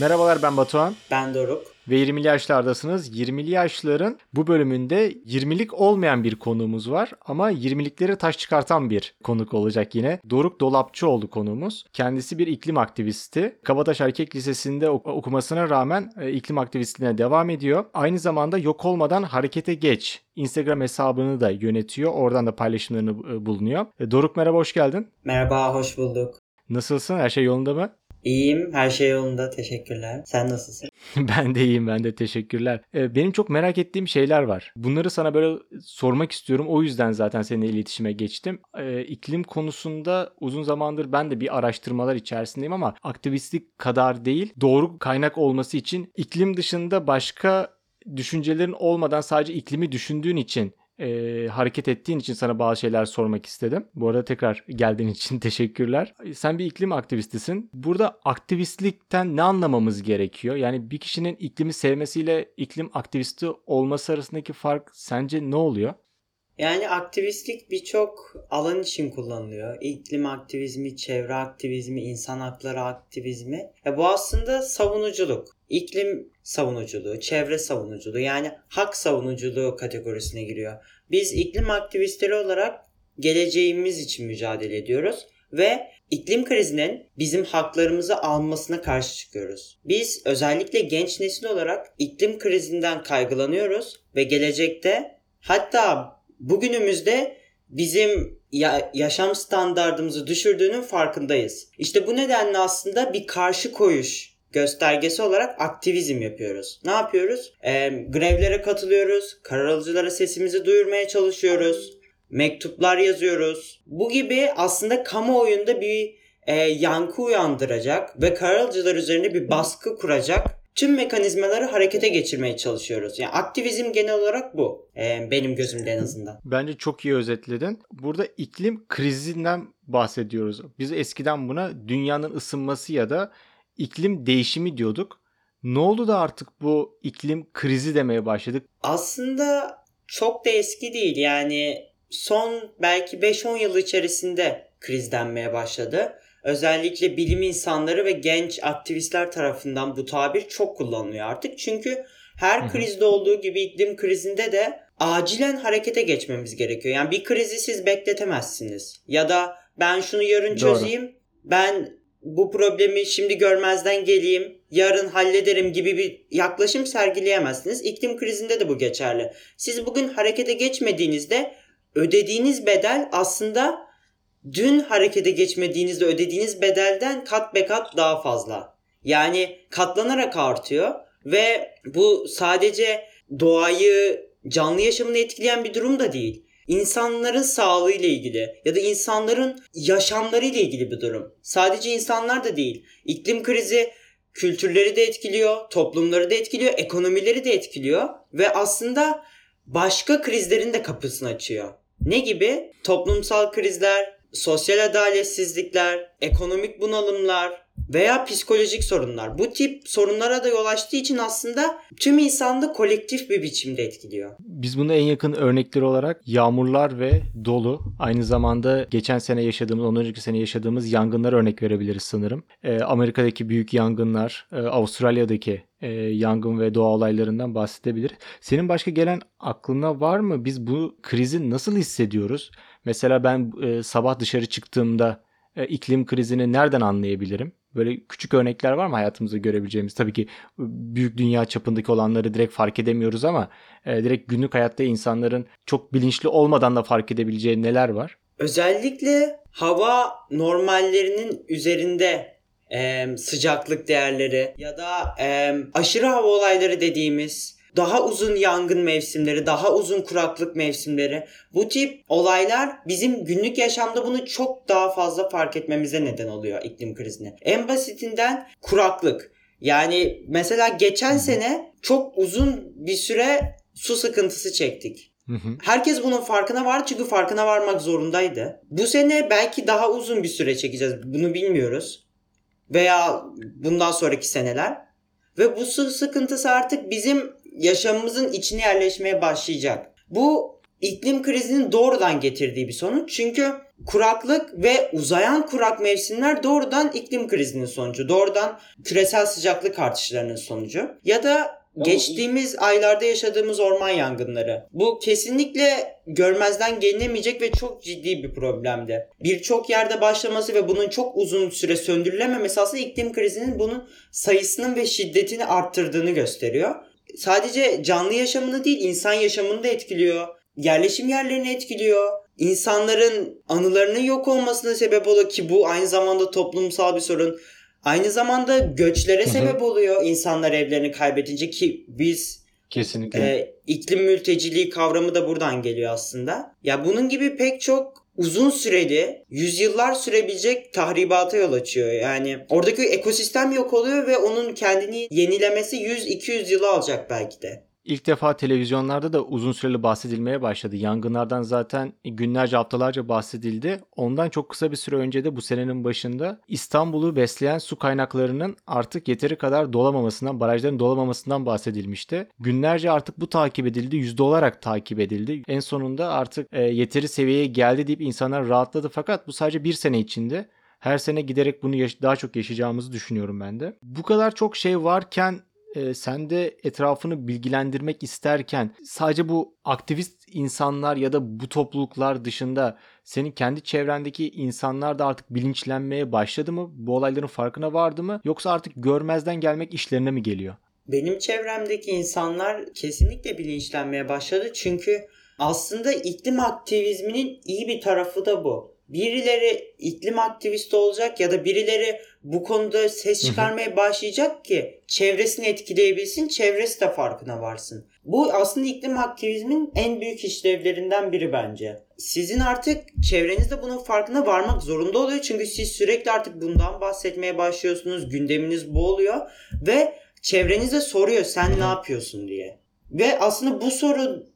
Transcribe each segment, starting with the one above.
Merhabalar ben Batuhan. Ben Doruk. Ve 20'li yaşlardasınız. 20'li yaşların bu bölümünde 20'lik olmayan bir konuğumuz var ama 20'likleri taş çıkartan bir konuk olacak yine. Doruk Dolapçıoğlu konuğumuz. Kendisi bir iklim aktivisti. Kabataş Erkek Lisesi'nde ok- okumasına rağmen e, iklim aktivistliğine devam ediyor. Aynı zamanda Yok Olmadan Harekete Geç Instagram hesabını da yönetiyor. Oradan da paylaşımlarını e, bulunuyor. E, Doruk merhaba hoş geldin. Merhaba, hoş bulduk. Nasılsın? Her şey yolunda mı? İyiyim, her şey yolunda. Teşekkürler. Sen nasılsın? ben de iyiyim ben de teşekkürler. Ee, benim çok merak ettiğim şeyler var. Bunları sana böyle sormak istiyorum. O yüzden zaten seninle iletişime geçtim. Ee, iklim konusunda uzun zamandır ben de bir araştırmalar içerisindeyim ama aktivistlik kadar değil. Doğru kaynak olması için iklim dışında başka düşüncelerin olmadan sadece iklimi düşündüğün için e, hareket ettiğin için sana bazı şeyler sormak istedim. Bu arada tekrar geldiğin için teşekkürler. Sen bir iklim aktivistisin. Burada aktivistlikten ne anlamamız gerekiyor? Yani bir kişinin iklimi sevmesiyle iklim aktivisti olması arasındaki fark sence ne oluyor? Yani aktivistlik birçok alan için kullanılıyor. İklim aktivizmi, çevre aktivizmi, insan hakları aktivizmi. E bu aslında savunuculuk. İklim savunuculuğu, çevre savunuculuğu yani hak savunuculuğu kategorisine giriyor. Biz iklim aktivistleri olarak geleceğimiz için mücadele ediyoruz ve iklim krizinin bizim haklarımızı almasına karşı çıkıyoruz. Biz özellikle genç nesil olarak iklim krizinden kaygılanıyoruz ve gelecekte hatta bugünümüzde bizim ya- yaşam standartımızı düşürdüğünün farkındayız. İşte bu nedenle aslında bir karşı koyuş göstergesi olarak aktivizm yapıyoruz. Ne yapıyoruz? Ee, grevlere katılıyoruz, karar alıcılara sesimizi duyurmaya çalışıyoruz, mektuplar yazıyoruz. Bu gibi aslında kamuoyunda bir e, yankı uyandıracak ve karar alıcılar üzerine bir baskı kuracak tüm mekanizmaları harekete geçirmeye çalışıyoruz. Yani aktivizm genel olarak bu. Ee, benim gözümde en azından. Bence çok iyi özetledin. Burada iklim krizinden bahsediyoruz. Biz eskiden buna dünyanın ısınması ya da iklim değişimi diyorduk. Ne oldu da artık bu iklim krizi demeye başladık? Aslında çok da eski değil. Yani son belki 5-10 yıl içerisinde krizlenmeye başladı. Özellikle bilim insanları ve genç aktivistler tarafından bu tabir çok kullanılıyor artık. Çünkü her krizde olduğu gibi iklim krizinde de acilen harekete geçmemiz gerekiyor. Yani bir krizi siz bekletemezsiniz. Ya da ben şunu yarın Doğru. çözeyim, ben bu problemi şimdi görmezden geleyim, yarın hallederim gibi bir yaklaşım sergileyemezsiniz. İklim krizinde de bu geçerli. Siz bugün harekete geçmediğinizde ödediğiniz bedel aslında dün harekete geçmediğinizde ödediğiniz bedelden kat be kat daha fazla. Yani katlanarak artıyor ve bu sadece doğayı, canlı yaşamını etkileyen bir durum da değil. İnsanların sağlığı ile ilgili ya da insanların yaşamları ile ilgili bir durum. Sadece insanlar da değil. İklim krizi kültürleri de etkiliyor, toplumları da etkiliyor, ekonomileri de etkiliyor ve aslında başka krizlerin de kapısını açıyor. Ne gibi? Toplumsal krizler, sosyal adaletsizlikler, ekonomik bunalımlar veya psikolojik sorunlar. Bu tip sorunlara da yol açtığı için aslında tüm insanı kolektif bir biçimde etkiliyor. Biz bunu en yakın örnekleri olarak yağmurlar ve dolu. Aynı zamanda geçen sene yaşadığımız, ondan önceki sene yaşadığımız yangınlar örnek verebiliriz sanırım. Ee, Amerika'daki büyük yangınlar, e, Avustralya'daki e, yangın ve doğa olaylarından bahsedebilir. Senin başka gelen aklına var mı? Biz bu krizi nasıl hissediyoruz? Mesela ben e, sabah dışarı çıktığımda e, iklim krizini nereden anlayabilirim? Böyle küçük örnekler var mı hayatımızda görebileceğimiz? Tabii ki büyük dünya çapındaki olanları direkt fark edemiyoruz ama e, direkt günlük hayatta insanların çok bilinçli olmadan da fark edebileceği neler var? Özellikle hava normallerinin üzerinde e, sıcaklık değerleri ya da e, aşırı hava olayları dediğimiz daha uzun yangın mevsimleri, daha uzun kuraklık mevsimleri bu tip olaylar bizim günlük yaşamda bunu çok daha fazla fark etmemize neden oluyor iklim krizine. En basitinden kuraklık. Yani mesela geçen sene çok uzun bir süre su sıkıntısı çektik. Hı hı. Herkes bunun farkına var çünkü farkına varmak zorundaydı. Bu sene belki daha uzun bir süre çekeceğiz. Bunu bilmiyoruz. Veya bundan sonraki seneler. Ve bu su sıkıntısı artık bizim yaşamımızın içine yerleşmeye başlayacak. Bu iklim krizinin doğrudan getirdiği bir sonuç. Çünkü kuraklık ve uzayan kurak mevsimler doğrudan iklim krizinin sonucu. Doğrudan küresel sıcaklık artışlarının sonucu. Ya da geçtiğimiz aylarda yaşadığımız orman yangınları. Bu kesinlikle görmezden gelinemeyecek ve çok ciddi bir problemdi. Birçok yerde başlaması ve bunun çok uzun süre söndürülememesi aslında iklim krizinin bunun sayısının ve şiddetini arttırdığını gösteriyor. Sadece canlı yaşamını değil insan yaşamını da etkiliyor. Yerleşim yerlerini etkiliyor. İnsanların anılarının yok olmasına sebep oluyor ki bu aynı zamanda toplumsal bir sorun. Aynı zamanda göçlere hı. sebep oluyor insanlar evlerini kaybedince ki biz Kesinlikle. e, iklim mülteciliği kavramı da buradan geliyor aslında. Ya bunun gibi pek çok uzun süreli, yüzyıllar sürebilecek tahribata yol açıyor. Yani oradaki ekosistem yok oluyor ve onun kendini yenilemesi 100-200 yılı alacak belki de. İlk defa televizyonlarda da uzun süreli bahsedilmeye başladı. Yangınlardan zaten günlerce haftalarca bahsedildi. Ondan çok kısa bir süre önce de bu senenin başında İstanbul'u besleyen su kaynaklarının artık yeteri kadar dolamamasından, barajların dolamamasından bahsedilmişti. Günlerce artık bu takip edildi, yüzde olarak takip edildi. En sonunda artık e, yeteri seviyeye geldi deyip insanlar rahatladı. Fakat bu sadece bir sene içinde. Her sene giderek bunu daha çok yaşayacağımızı düşünüyorum ben de. Bu kadar çok şey varken e, sen de etrafını bilgilendirmek isterken sadece bu aktivist insanlar ya da bu topluluklar dışında senin kendi çevrendeki insanlar da artık bilinçlenmeye başladı mı? Bu olayların farkına vardı mı? Yoksa artık görmezden gelmek işlerine mi geliyor? Benim çevremdeki insanlar kesinlikle bilinçlenmeye başladı. Çünkü aslında iklim aktivizminin iyi bir tarafı da bu. Birileri iklim aktivisti olacak ya da birileri bu konuda ses çıkarmaya başlayacak ki çevresini etkileyebilsin, çevresi de farkına varsın. Bu aslında iklim aktivizmin en büyük işlevlerinden biri bence. Sizin artık çevrenizde bunun farkına varmak zorunda oluyor. Çünkü siz sürekli artık bundan bahsetmeye başlıyorsunuz. Gündeminiz bu oluyor ve çevrenize soruyor sen ne yapıyorsun diye. Ve aslında bu soru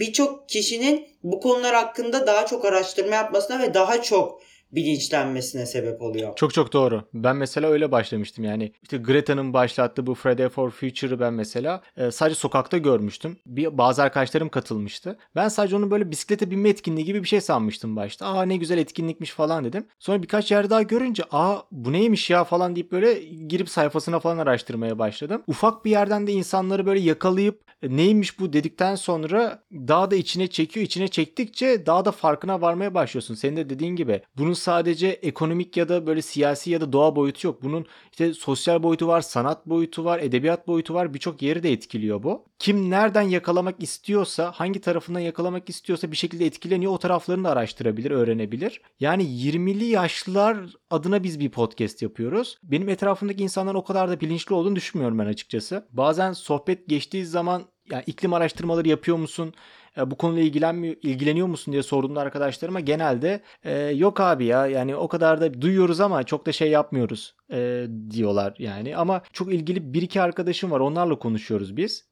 birçok kişinin bu konular hakkında daha çok araştırma yapmasına ve daha çok bilinçlenmesine sebep oluyor. Çok çok doğru. Ben mesela öyle başlamıştım yani. İşte Greta'nın başlattığı bu Friday for Future'ı ben mesela e, sadece sokakta görmüştüm. Bir, bazı arkadaşlarım katılmıştı. Ben sadece onun böyle bisiklete binme etkinliği gibi bir şey sanmıştım başta. Aa ne güzel etkinlikmiş falan dedim. Sonra birkaç yer daha görünce aa bu neymiş ya falan deyip böyle girip sayfasına falan araştırmaya başladım. Ufak bir yerden de insanları böyle yakalayıp e, neymiş bu dedikten sonra daha da içine çekiyor. İçine çektikçe daha da farkına varmaya başlıyorsun. Senin de dediğin gibi bunun sadece ekonomik ya da böyle siyasi ya da doğa boyutu yok. Bunun işte sosyal boyutu var, sanat boyutu var, edebiyat boyutu var. Birçok yeri de etkiliyor bu. Kim nereden yakalamak istiyorsa, hangi tarafından yakalamak istiyorsa bir şekilde etkileniyor. O taraflarını da araştırabilir, öğrenebilir. Yani 20'li yaşlılar adına biz bir podcast yapıyoruz. Benim etrafımdaki insanların o kadar da bilinçli olduğunu düşünmüyorum ben açıkçası. Bazen sohbet geçtiği zaman yani iklim araştırmaları yapıyor musun? E, bu konuyla ilgilenmiyor, ilgileniyor musun diye sorduğumda arkadaşlarıma genelde e, yok abi ya yani o kadar da duyuyoruz ama çok da şey yapmıyoruz e, diyorlar yani. Ama çok ilgili bir iki arkadaşım var onlarla konuşuyoruz biz.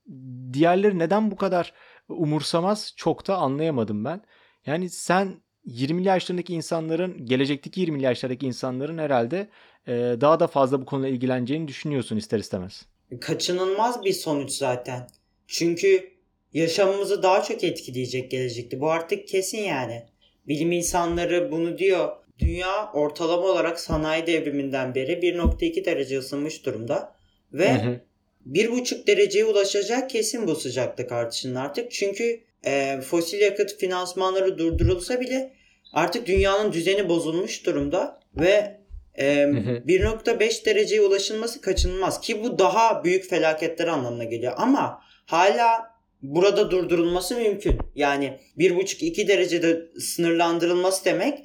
Diğerleri neden bu kadar umursamaz çok da anlayamadım ben. Yani sen 20'li yaşlarındaki insanların gelecekteki 20'li yaşlardaki insanların herhalde e, daha da fazla bu konuyla ilgileneceğini düşünüyorsun ister istemez. Kaçınılmaz bir sonuç zaten. Çünkü yaşamımızı daha çok etkileyecek gelecekte. Bu artık kesin yani. Bilim insanları bunu diyor. Dünya ortalama olarak sanayi devriminden beri 1.2 derece ısınmış durumda. Ve Hı hı. 1.5 dereceye ulaşacak kesin bu sıcaklık artışının artık. Çünkü e, fosil yakıt finansmanları durdurulsa bile artık dünyanın düzeni bozulmuş durumda ve e, hı. 1.5 dereceye ulaşılması kaçınılmaz ki bu daha büyük felaketler anlamına geliyor ama hala burada durdurulması mümkün. Yani 1.5-2 derecede sınırlandırılması demek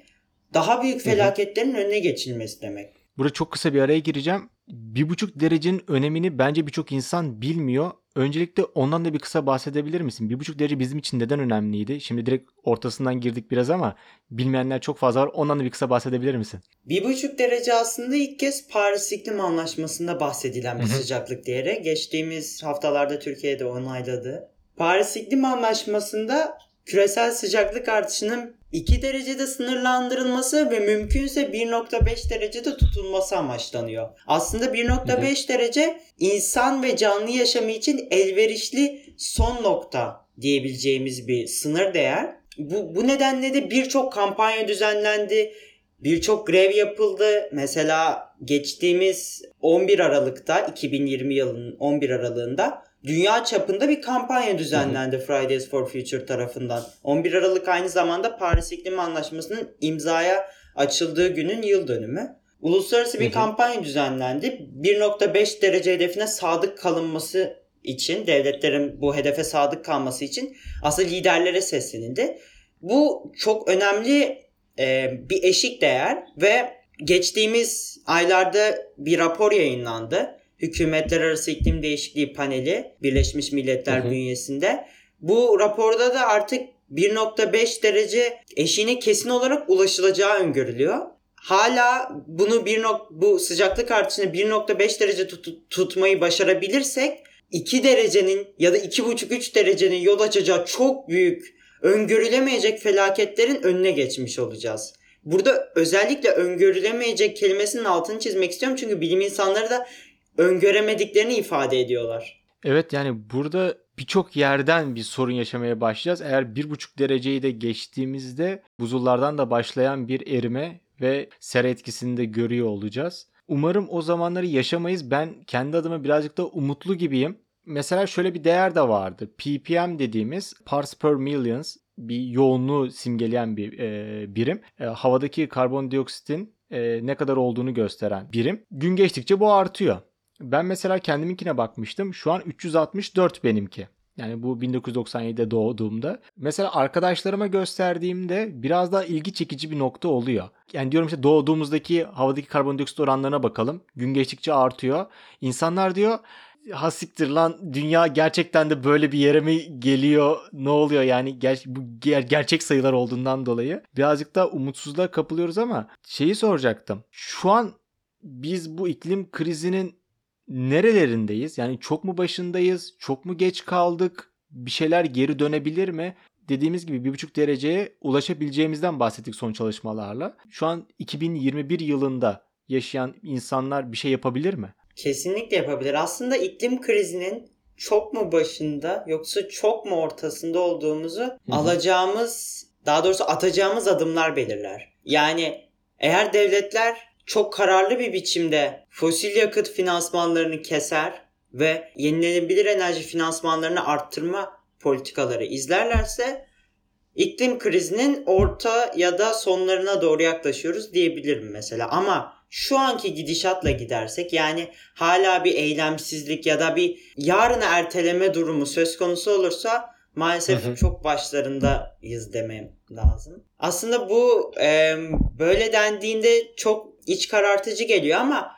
daha büyük felaketlerin önüne geçilmesi demek. Burada çok kısa bir araya gireceğim. Bir buçuk derecenin önemini bence birçok insan bilmiyor. Öncelikle ondan da bir kısa bahsedebilir misin? Bir buçuk derece bizim için neden önemliydi? Şimdi direkt ortasından girdik biraz ama bilmeyenler çok fazla var. Ondan da bir kısa bahsedebilir misin? 1,5 derece aslında ilk kez Paris İklim Anlaşması'nda bahsedilen bir Hı hı. sıcaklık değeri. Geçtiğimiz haftalarda Türkiye'de onayladı. Paris İklim Anlaşması'nda küresel sıcaklık artışının 2 derecede sınırlandırılması ve mümkünse 1.5 derecede tutulması amaçlanıyor. Aslında 1.5 derece insan ve canlı yaşamı için elverişli son nokta diyebileceğimiz bir sınır değer. Bu, bu nedenle de birçok kampanya düzenlendi. Birçok grev yapıldı. Mesela geçtiğimiz 11 Aralık'ta 2020 yılının 11 Aralığında dünya çapında bir kampanya düzenlendi Fridays for Future tarafından. 11 Aralık aynı zamanda Paris İklim Anlaşması'nın imzaya açıldığı günün yıl dönümü. Uluslararası bir kampanya düzenlendi. 1.5 derece hedefine sadık kalınması için, devletlerin bu hedefe sadık kalması için aslında liderlere seslenildi. Bu çok önemli e, bir eşik değer ve geçtiğimiz aylarda bir rapor yayınlandı. Hükümetler Arası İklim Değişikliği Paneli Birleşmiş Milletler Hı hı. bünyesinde. Bu raporda da artık 1.5 derece eşiğine kesin olarak ulaşılacağı öngörülüyor. Hala bunu bir nok- bu sıcaklık artışını 1.5 derece tut- tutmayı başarabilirsek 2 derecenin ya da 2.5-3 derecenin yol açacağı çok büyük öngörülemeyecek felaketlerin önüne geçmiş olacağız. Burada özellikle öngörülemeyecek kelimesinin altını çizmek istiyorum çünkü bilim insanları da öngöremediklerini ifade ediyorlar. Evet yani burada birçok yerden bir sorun yaşamaya başlayacağız. Eğer bir buçuk dereceyi de geçtiğimizde buzullardan da başlayan bir erime ve sera etkisini de görüyor olacağız. Umarım o zamanları yaşamayız. Ben kendi adıma birazcık da umutlu gibiyim. Mesela şöyle bir değer de vardı. ppm dediğimiz parts per millions bir yoğunluğu simgeleyen bir e, birim. E, havadaki karbondioksitin e, ne kadar olduğunu gösteren birim. Gün geçtikçe bu artıyor. Ben mesela kendiminkine bakmıştım. Şu an 364 benimki. Yani bu 1997'de doğduğumda. Mesela arkadaşlarıma gösterdiğimde biraz daha ilgi çekici bir nokta oluyor. Yani diyorum işte doğduğumuzdaki havadaki karbondioksit oranlarına bakalım. Gün geçtikçe artıyor. İnsanlar diyor ha siktir lan dünya gerçekten de böyle bir yere mi geliyor ne oluyor yani ger- bu ger- gerçek sayılar olduğundan dolayı birazcık da umutsuzluğa kapılıyoruz ama şeyi soracaktım şu an biz bu iklim krizinin nerelerindeyiz yani çok mu başındayız çok mu geç kaldık bir şeyler geri dönebilir mi dediğimiz gibi bir buçuk dereceye ulaşabileceğimizden bahsettik son çalışmalarla şu an 2021 yılında yaşayan insanlar bir şey yapabilir mi? Kesinlikle yapabilir. Aslında iklim krizinin çok mu başında yoksa çok mu ortasında olduğumuzu alacağımız, daha doğrusu atacağımız adımlar belirler. Yani eğer devletler çok kararlı bir biçimde fosil yakıt finansmanlarını keser ve yenilenebilir enerji finansmanlarını arttırma politikaları izlerlerse iklim krizinin orta ya da sonlarına doğru yaklaşıyoruz diyebilirim mesela. Ama şu anki gidişatla gidersek yani hala bir eylemsizlik ya da bir yarına erteleme durumu söz konusu olursa maalesef Hı hı. çok başlarındayız demem lazım. Aslında bu e, böyle dendiğinde çok iç karartıcı geliyor ama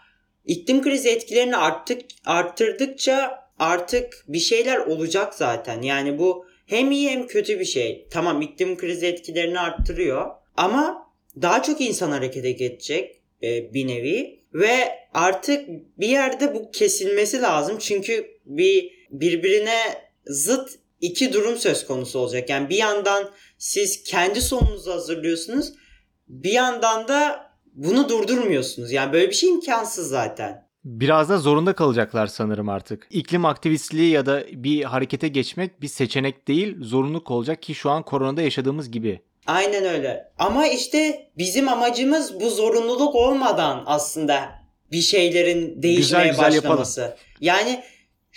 iklim krizi etkilerini arttık, arttırdıkça artık bir şeyler olacak zaten. Yani bu hem iyi hem kötü bir şey. Tamam iklim krizi etkilerini arttırıyor ama daha çok insan harekete geçecek e, bir nevi ve artık bir yerde bu kesilmesi lazım çünkü bir birbirine zıt iki durum söz konusu olacak. Yani bir yandan siz kendi sonunuzu hazırlıyorsunuz bir yandan da bunu durdurmuyorsunuz. Yani böyle bir şey imkansız zaten. Biraz da zorunda kalacaklar sanırım artık. İklim aktivistliği ya da bir harekete geçmek bir seçenek değil, zorunluluk olacak ki şu an koronada yaşadığımız gibi. Aynen öyle. Ama işte bizim amacımız bu zorunluluk olmadan aslında bir şeylerin değişmeye güzel başlaması. Yani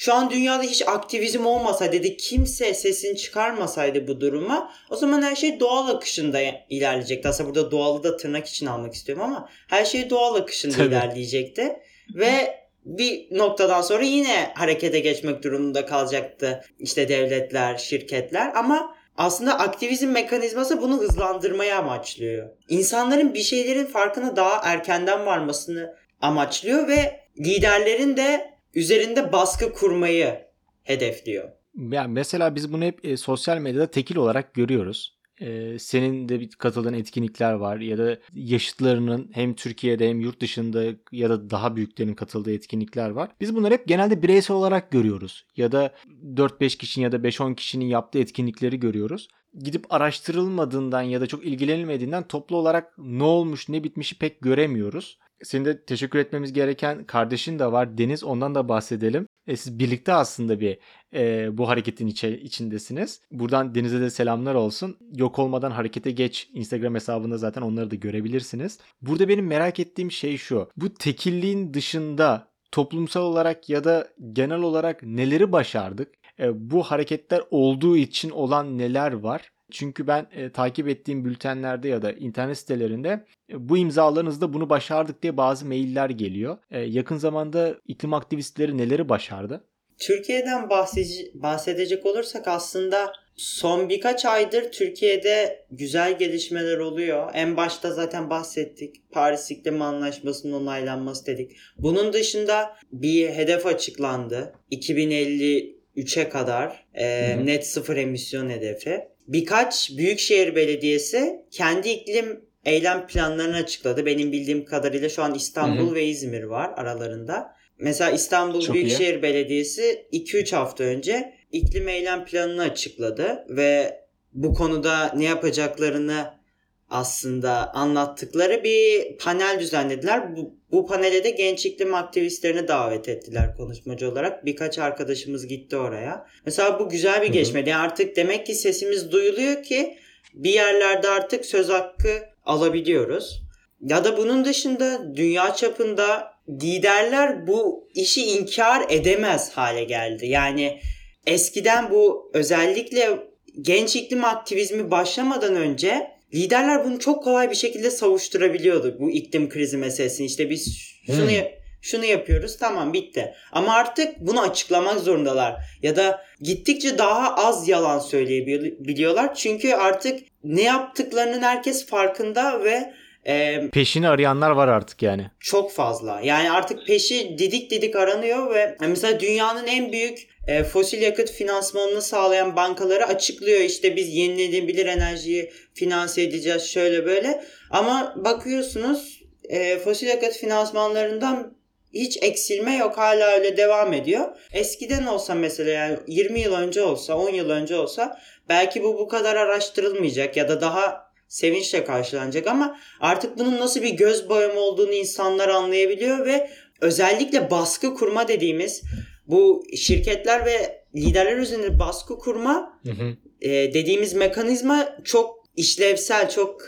şu an dünyada hiç aktivizm olmasa dedi kimse sesini çıkarmasaydı bu duruma o zaman her şey doğal akışında ilerleyecekti. Aslında burada doğalı da tırnak için almak istiyorum ama her şey doğal akışında Tabii. ilerleyecekti. Ve bir noktadan sonra yine harekete geçmek durumunda kalacaktı işte devletler, şirketler ama aslında aktivizm mekanizması bunu hızlandırmaya amaçlıyor. İnsanların bir şeylerin farkına daha erkenden varmasını amaçlıyor ve liderlerin de üzerinde baskı kurmayı hedefliyor. Yani mesela biz bunu hep e, sosyal medyada tekil olarak görüyoruz. E, senin de bir katıldığın etkinlikler var ya da yaşıtlarının hem Türkiye'de hem yurt dışında ya da daha büyüklerin katıldığı etkinlikler var. Biz bunları hep genelde bireysel olarak görüyoruz. Ya da 4-5 kişinin ya da 5-10 kişinin yaptığı etkinlikleri görüyoruz. Gidip araştırılmadığından ya da çok ilgilenilmediğinden toplu olarak ne olmuş ne bitmişi pek göremiyoruz. Senin de teşekkür etmemiz gereken kardeşin de var. Deniz ondan da bahsedelim. E, siz birlikte aslında bir e, bu hareketin içe, içindesiniz. Buradan Deniz'e de selamlar olsun. Yok olmadan harekete geç Instagram hesabında zaten onları da görebilirsiniz. Burada benim merak ettiğim şey şu. Bu tekilliğin dışında toplumsal olarak ya da genel olarak neleri başardık? E, bu hareketler olduğu için olan neler var? Çünkü ben e, takip ettiğim bültenlerde ya da internet sitelerinde e, bu imzalarınızda bunu başardık diye bazı mailler geliyor. E, yakın zamanda iklim aktivistleri neleri başardı? Türkiye'den bahsede- bahsedecek olursak aslında son birkaç aydır Türkiye'de güzel gelişmeler oluyor. En başta zaten bahsettik. Paris İklim Anlaşması'nın onaylanması dedik. Bunun dışında bir hedef açıklandı. 2053'e kadar e, net sıfır emisyon hedefi. Birkaç büyükşehir belediyesi kendi iklim eylem planlarını açıkladı. Benim bildiğim kadarıyla şu an İstanbul Hı hı. ve İzmir var aralarında. Mesela İstanbul Çok Büyükşehir Belediyesi 2-3 hafta önce iklim eylem planını açıkladı ve bu konuda ne yapacaklarını aslında anlattıkları bir panel düzenlediler. Bu, bu panele de genç iklim aktivistlerini davet ettiler konuşmacı olarak. Birkaç arkadaşımız gitti oraya. Mesela bu güzel bir. Yani artık demek ki sesimiz duyuluyor ki bir yerlerde artık söz hakkı alabiliyoruz. Ya da bunun dışında dünya çapında liderler bu işi inkar edemez hale geldi. Yani eskiden bu özellikle genç iklim aktivizmi başlamadan önce liderler bunu çok kolay bir şekilde savuşturabiliyordu bu iklim krizi meselesini. İşte biz şunu Hmm. şunu yapıyoruz tamam bitti. Ama artık bunu açıklamak zorundalar. Ya da gittikçe daha az yalan söyleyebiliyorlar. Çünkü artık ne yaptıklarının herkes farkında ve e, Peşini arayanlar var artık yani. çok fazla. Yani artık peşi didik didik aranıyor ve mesela dünyanın en büyük e, fosil yakıt finansmanını sağlayan bankaları açıklıyor. İşte biz yenilenebilir enerjiyi finanse edeceğiz şöyle böyle. Ama bakıyorsunuz e, fosil yakıt finansmanlarından hiç eksilme yok hala öyle devam ediyor. Eskiden olsa mesela yani 20 yıl önce olsa 10 yıl önce olsa belki bu bu kadar araştırılmayacak ya da daha sevinçle karşılanacak ama artık bunun nasıl bir göz boyama olduğunu insanlar anlayabiliyor ve özellikle baskı kurma dediğimiz bu şirketler ve liderler üzerinde baskı kurma Hı hı. e, dediğimiz mekanizma çok işlevsel, çok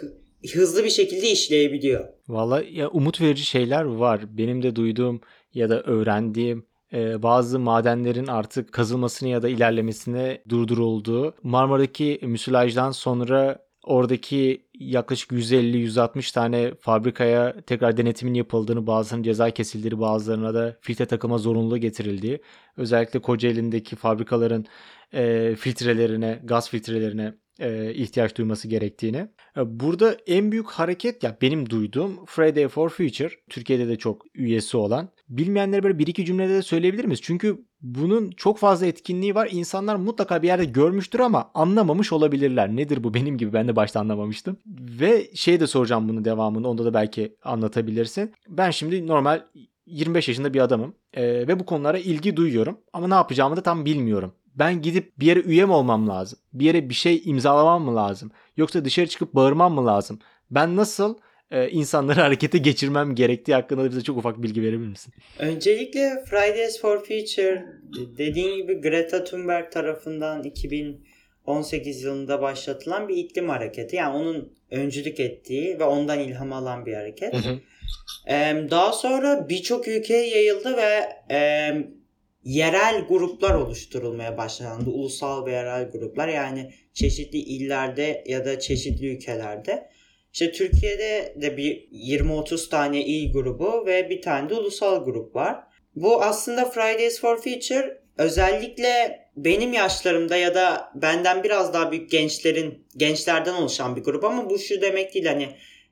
hızlı bir şekilde işleyebiliyor. Valla ya umut verici şeyler var. Benim de duyduğum ya da öğrendiğim e, bazı madenlerin artık kazılmasını ya da ilerlemesine durdurulduğu. Marmara'daki müsilajdan sonra oradaki yaklaşık 150-160 tane fabrikaya tekrar denetimin yapıldığını, bazılarının ceza kesildiği, bazılarına da filtre takılma zorunluluğu getirildiği. Özellikle Kocaeli'ndeki fabrikaların e, filtrelerine, gaz filtrelerine e, ihtiyaç duyması gerektiğini. E, Burada en büyük hareket ya benim duyduğum Friday for Future. Türkiye'de de çok üyesi olan. Bilmeyenlere böyle bir iki cümlede de söyleyebilir miyiz? Çünkü bunun çok fazla etkinliği var. İnsanlar mutlaka bir yerde görmüştür ama anlamamış olabilirler. Nedir bu benim gibi ben de başta anlamamıştım. Ve şey de soracağım bunun devamını onda da belki anlatabilirsin. Ben şimdi normal 25 yaşında bir adamım e, ve bu konulara ilgi duyuyorum ama ne yapacağımı da tam bilmiyorum. Ben gidip bir yere üye mi olmam lazım? Bir yere bir şey imzalamam mı lazım? Yoksa dışarı çıkıp bağırmam mı lazım? Ben nasıl e, insanları harekete geçirmem gerektiği hakkında da bize çok ufak bilgi verebilir misin? Öncelikle Fridays for Future dediğin gibi Greta Thunberg tarafından 2018 yılında başlatılan bir iklim hareketi. Yani onun öncülük ettiği ve ondan ilham alan bir hareket. Daha sonra birçok ülkeye yayıldı ve yerel gruplar oluşturulmaya başlandı. Ulusal ve yerel gruplar yani çeşitli illerde ya da çeşitli ülkelerde. İşte Türkiye'de de bir 20-30 tane il grubu ve bir tane de ulusal grup var. Bu aslında Fridays for Future özellikle benim yaşlarımda ya da benden biraz daha büyük gençlerin gençlerden oluşan bir grup ama bu şu demek değil hani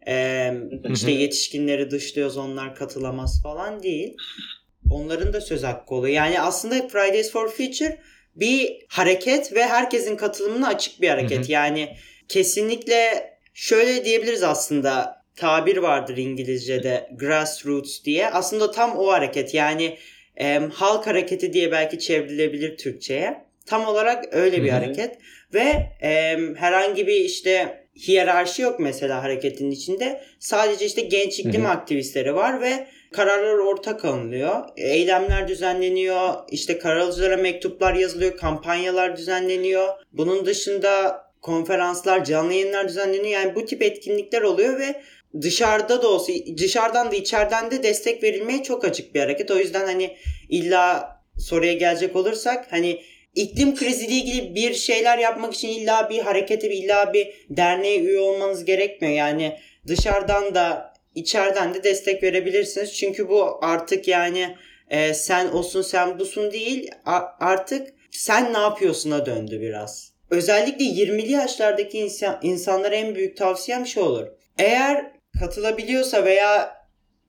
e, işte yetişkinleri dışlıyoruz onlar katılamaz falan değil. Onların da söz hakkı oluyor. Yani aslında Fridays for Future bir hareket ve herkesin katılımına açık bir hareket. Yani kesinlikle şöyle diyebiliriz aslında tabir vardır İngilizce'de grassroots diye. Aslında tam o hareket yani e, halk hareketi diye belki çevrilebilir Türkçe'ye. Tam olarak öyle bir Hı hı. hareket ve e, herhangi bir işte hiyerarşi yok mesela hareketin içinde. Sadece işte genç iklim Hı hı. aktivistleri var ve kararlar ortak alınıyor. Eylemler düzenleniyor. işte kararlıcılara mektuplar yazılıyor. Kampanyalar düzenleniyor. Bunun dışında konferanslar, canlı yayınlar düzenleniyor. Yani bu tip etkinlikler oluyor ve dışarıda da olsa dışarıdan da içeriden de destek verilmeye çok açık bir hareket. O yüzden hani illa soruya gelecek olursak hani iklim kriziyle ilgili bir şeyler yapmak için illa bir harekete illa bir derneğe üye olmanız gerekmiyor. Yani dışarıdan da içeriden de destek verebilirsiniz. Çünkü bu artık yani e, sen olsun sen busun değil artık sen ne yapıyorsun'a döndü biraz. Özellikle 20'li yaşlardaki insan, insanlara en büyük tavsiyem şu olur. Eğer katılabiliyorsa veya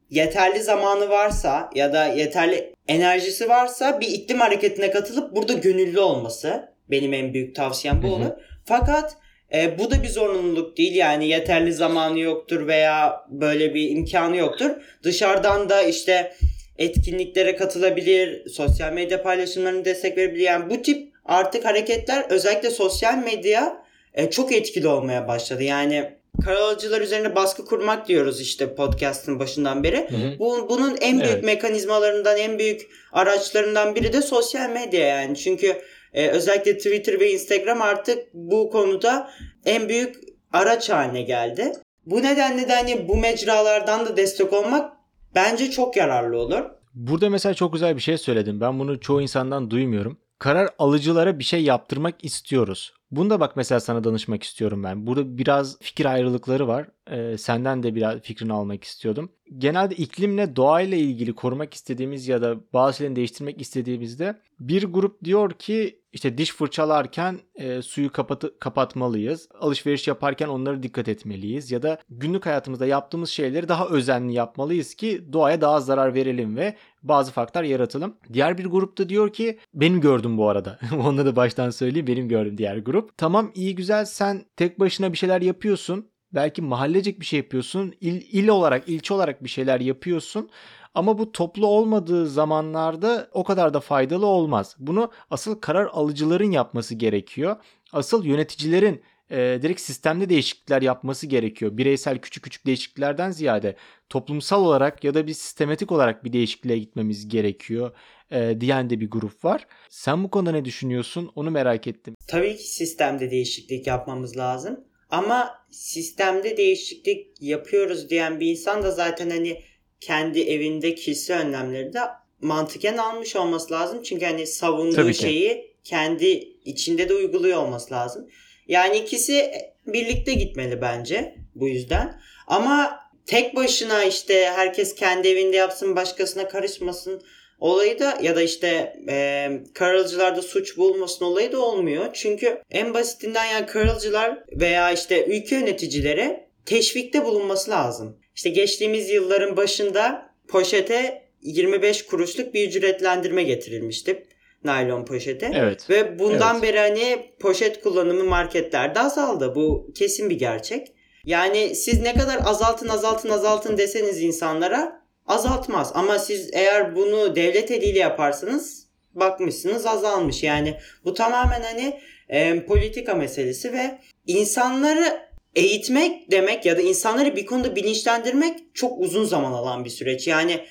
yeterli zamanı varsa ya da yeterli enerjisi varsa bir iklim hareketine katılıp burada gönüllü olması benim en büyük tavsiyem bu Hı hı. olur. Fakat e, bu da bir zorunluluk değil yani yeterli zamanı yoktur veya böyle bir imkanı yoktur. Dışarıdan da işte etkinliklere katılabilir, sosyal medya paylaşımlarını destek verebilir. Yani bu tip artık hareketler özellikle sosyal medya e, çok etkili olmaya başladı. Yani karalıcılar üzerine baskı kurmak diyoruz işte podcast'ın başından beri. Hı hı. Bu, bunun en büyük Evet. mekanizmalarından, en büyük araçlarından biri de sosyal medya yani. Çünkü e, özellikle Twitter ve Instagram artık bu konuda en büyük araç haline geldi. Bu nedenle de hani bu mecralardan da destek olmak bence çok yararlı olur. Burada mesela çok güzel bir şey söyledin. Ben bunu çoğu insandan duymuyorum. Karar alıcılara bir şey yaptırmak istiyoruz. Bunda bak mesela sana danışmak istiyorum ben. Burada biraz fikir ayrılıkları var. Ee, senden de biraz fikrini almak istiyordum. Genelde iklimle doğayla ilgili korumak istediğimiz ya da bazı şeyleri değiştirmek istediğimizde bir grup diyor ki işte diş fırçalarken e, suyu kapatı, kapatmalıyız. Alışveriş yaparken onlara dikkat etmeliyiz. Ya da günlük hayatımızda yaptığımız şeyleri daha özenli yapmalıyız ki doğaya daha zarar verelim ve bazı farklar yaratalım. Diğer bir grupta diyor ki benim gördüm bu arada. Onları da baştan söyleyeyim benim gördüm diğer grup. Tamam iyi güzel sen tek başına bir şeyler yapıyorsun. Belki mahallecek bir şey yapıyorsun. İl, il olarak, ilçe olarak bir şeyler yapıyorsun. Ama bu toplu olmadığı zamanlarda o kadar da faydalı olmaz. Bunu asıl karar alıcıların yapması gerekiyor. Asıl yöneticilerin e, direkt sistemde değişiklikler yapması gerekiyor. Bireysel küçük küçük değişikliklerden ziyade toplumsal olarak ya da bir sistematik olarak bir değişikliğe gitmemiz gerekiyor e, diyen de bir grup var. Sen bu konuda ne düşünüyorsun? Onu merak ettim. Tabii ki sistemde değişiklik yapmamız lazım. Ama sistemde değişiklik yapıyoruz diyen bir insan da zaten hani kendi evinde kişisel önlemleri de mantıken almış olması lazım. Çünkü hani savunduğu Tabii ki. şeyi kendi içinde de uyguluyor olması lazım. Yani ikisi birlikte gitmeli bence bu yüzden. Ama tek başına işte herkes kendi evinde yapsın başkasına karışmasın olayı da ya da işte e, kararlıcılarda suç bulmasın olayı da olmuyor. Çünkü en basitinden yani kararlıcılar veya işte ülke yöneticileri teşvikte bulunması lazım. İşte geçtiğimiz yılların başında poşete 25 kuruşluk bir ücretlendirme getirilmişti. Naylon poşete. Evet. Ve bundan Evet. beri hani poşet kullanımı marketlerde azaldı. Bu kesin bir gerçek. Yani siz ne kadar azaltın azaltın azaltın deseniz insanlara azaltmaz. Ama siz eğer bunu devlet eliyle yaparsanız bakmışsınız azalmış. Yani bu tamamen hani e, politika meselesi ve insanları eğitmek demek ya da insanları bir konuda bilinçlendirmek çok uzun zaman alan bir süreç. Yani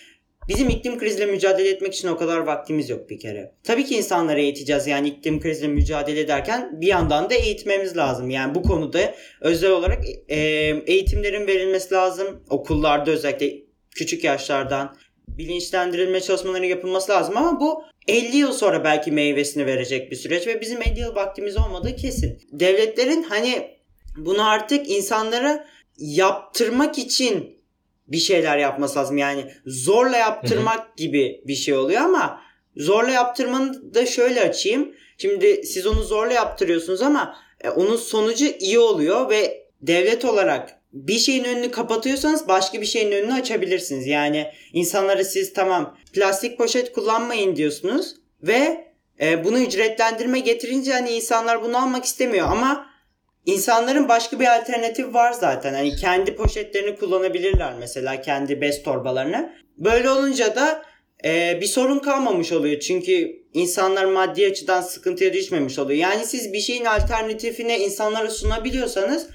Bizim iklim kriziyle mücadele etmek için o kadar vaktimiz yok bir kere. Tabii ki insanları eğiteceğiz yani iklim kriziyle mücadele ederken bir yandan da eğitmemiz lazım. Yani bu konuda özel olarak e, eğitimlerin verilmesi lazım. Okullarda özellikle küçük yaşlardan bilinçlendirilme çalışmaları yapılması lazım ama bu 50 yıl sonra belki meyvesini verecek bir süreç ve bizim 50 yıl vaktimiz olmadığı kesin. Devletlerin hani bunu artık insanlara yaptırmak için bir şeyler yapması lazım. Yani zorla yaptırmak gibi bir şey oluyor ama zorla yaptırmanı da şöyle açayım. Şimdi siz onu zorla yaptırıyorsunuz ama e, onun sonucu iyi oluyor ve devlet olarak bir şeyin önünü kapatıyorsanız başka bir şeyin önünü açabilirsiniz. Yani insanlara siz tamam plastik poşet kullanmayın diyorsunuz ve e, bunu ücretlendirme getirince hani insanlar bunu almak istemiyor ama İnsanların başka bir alternatif var zaten. Hani kendi poşetlerini kullanabilirler mesela kendi bez torbalarını. Böyle olunca da e, bir sorun kalmamış oluyor. Çünkü insanlar maddi açıdan sıkıntıya düşmemiş oluyor. Yani siz bir şeyin alternatifine insanlara sunabiliyorsanız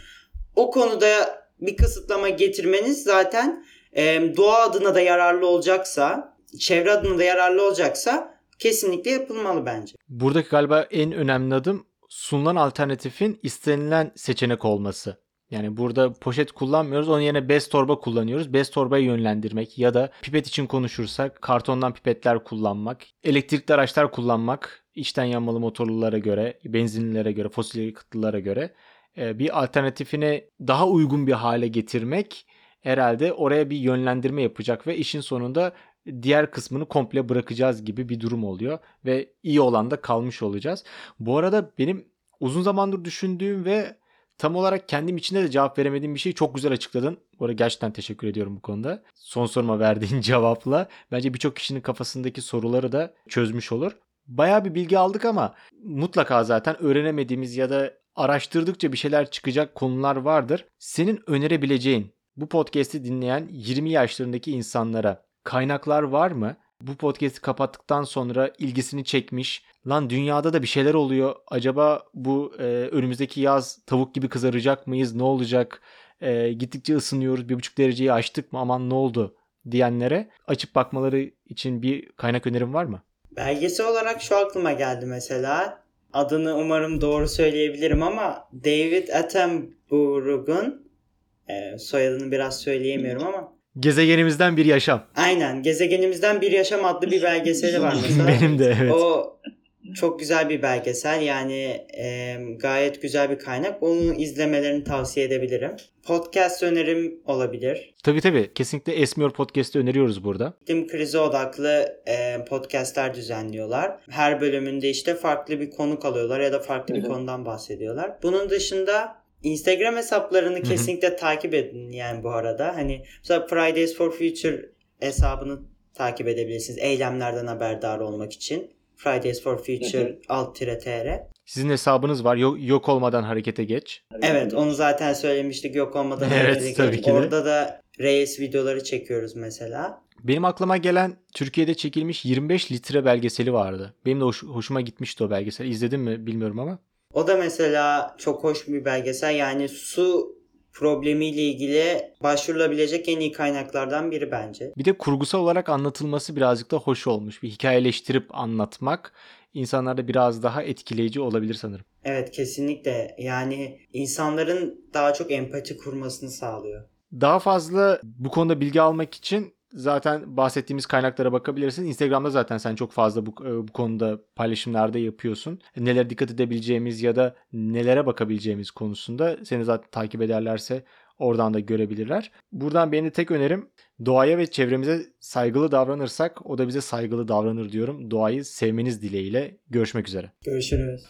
o konuda bir kısıtlama getirmeniz zaten e, doğa adına da yararlı olacaksa, çevre adına da yararlı olacaksa kesinlikle yapılmalı bence. Buradaki galiba en önemli adım sunulan alternatifin istenilen seçenek olması. Yani burada poşet kullanmıyoruz. Onun yerine bez torba kullanıyoruz. Bez torbayı yönlendirmek ya da pipet için konuşursak kartondan pipetler kullanmak, elektrikli araçlar kullanmak, içten yanmalı motorlulara göre, benzinlilere göre, fosil yakıtlılara göre e, bir alternatifine daha uygun bir hale getirmek herhalde oraya bir yönlendirme yapacak ve işin sonunda diğer kısmını komple bırakacağız gibi bir durum oluyor ve iyi olan da kalmış olacağız. Bu arada benim uzun zamandır düşündüğüm ve tam olarak kendim içinde de cevap veremediğim bir şeyi çok güzel açıkladın. Bu arada gerçekten teşekkür ediyorum bu konuda. Son soruma verdiğin cevapla bence birçok kişinin kafasındaki soruları da çözmüş olur. Bayağı bir bilgi aldık ama mutlaka zaten öğrenemediğimiz ya da araştırdıkça bir şeyler çıkacak konular vardır. Senin önerebileceğin bu podcast'i dinleyen 20 yaşlarındaki insanlara kaynaklar var mı? Bu podcast'i kapattıktan sonra ilgisini çekmiş. Lan dünyada da bir şeyler oluyor. Acaba bu e, önümüzdeki yaz tavuk gibi kızaracak mıyız? Ne olacak? E, gittikçe ısınıyoruz. Bir buçuk dereceyi aştık mı? Aman ne oldu? diyenlere açıp bakmaları için bir kaynak önerim var mı? Belgesel olarak şu aklıma geldi mesela. Adını umarım doğru söyleyebilirim ama David Attenborough'un e, soyadını biraz söyleyemiyorum ama Gezegenimizden bir yaşam. aynen Gezegenimizden Bir Yaşam adlı bir belgeseli var mesela. Benim de evet. O çok güzel bir belgesel yani e, gayet güzel bir kaynak. Onu izlemelerini tavsiye edebilirim. Podcast önerim olabilir. Tabii tabii. Kesinlikle Esmiyor Podcast'ı öneriyoruz burada. İklim krizi odaklı e, podcastler düzenliyorlar. Her bölümünde işte farklı bir konuk alıyorlar ya da farklı bir konudan bahsediyorlar. Bunun dışında Instagram hesaplarını kesinlikle takip edin yani bu arada. Hani mesela Fridays for Future hesabını takip edebilirsiniz. Eylemlerden haberdar olmak için. Fridays for Future alt tire tr. Sizin hesabınız var. Yok, yok olmadan harekete geç. Evet onu zaten söylemiştik yok olmadan Evet, harekete tabii geçtik. ki de. Orada da Reels videoları çekiyoruz mesela. Benim aklıma gelen Türkiye'de çekilmiş 25 litre belgeseli vardı. Benim de hoş- hoşuma gitmişti o belgesel. İzledin mi bilmiyorum ama. O da mesela çok hoş bir belgesel. Yani su problemiyle ilgili başvurulabilecek en iyi kaynaklardan biri bence. Bir de kurgusal olarak anlatılması birazcık da hoş olmuş. Bir hikayeleştirip anlatmak insanlarda biraz daha etkileyici olabilir sanırım. Evet kesinlikle. Yani insanların daha çok empati kurmasını sağlıyor. Daha fazla bu konuda bilgi almak için zaten bahsettiğimiz kaynaklara bakabilirsiniz. Instagram'da zaten sen çok fazla bu, e, bu konuda paylaşımlarda yapıyorsun. Nelere dikkat edebileceğimiz ya da nelere bakabileceğimiz konusunda seni zaten takip ederlerse oradan da görebilirler. Buradan benim de tek önerim doğaya ve çevremize saygılı davranırsak o da bize saygılı davranır diyorum. Doğayı sevmeniz dileğiyle görüşmek üzere. Görüşürüz.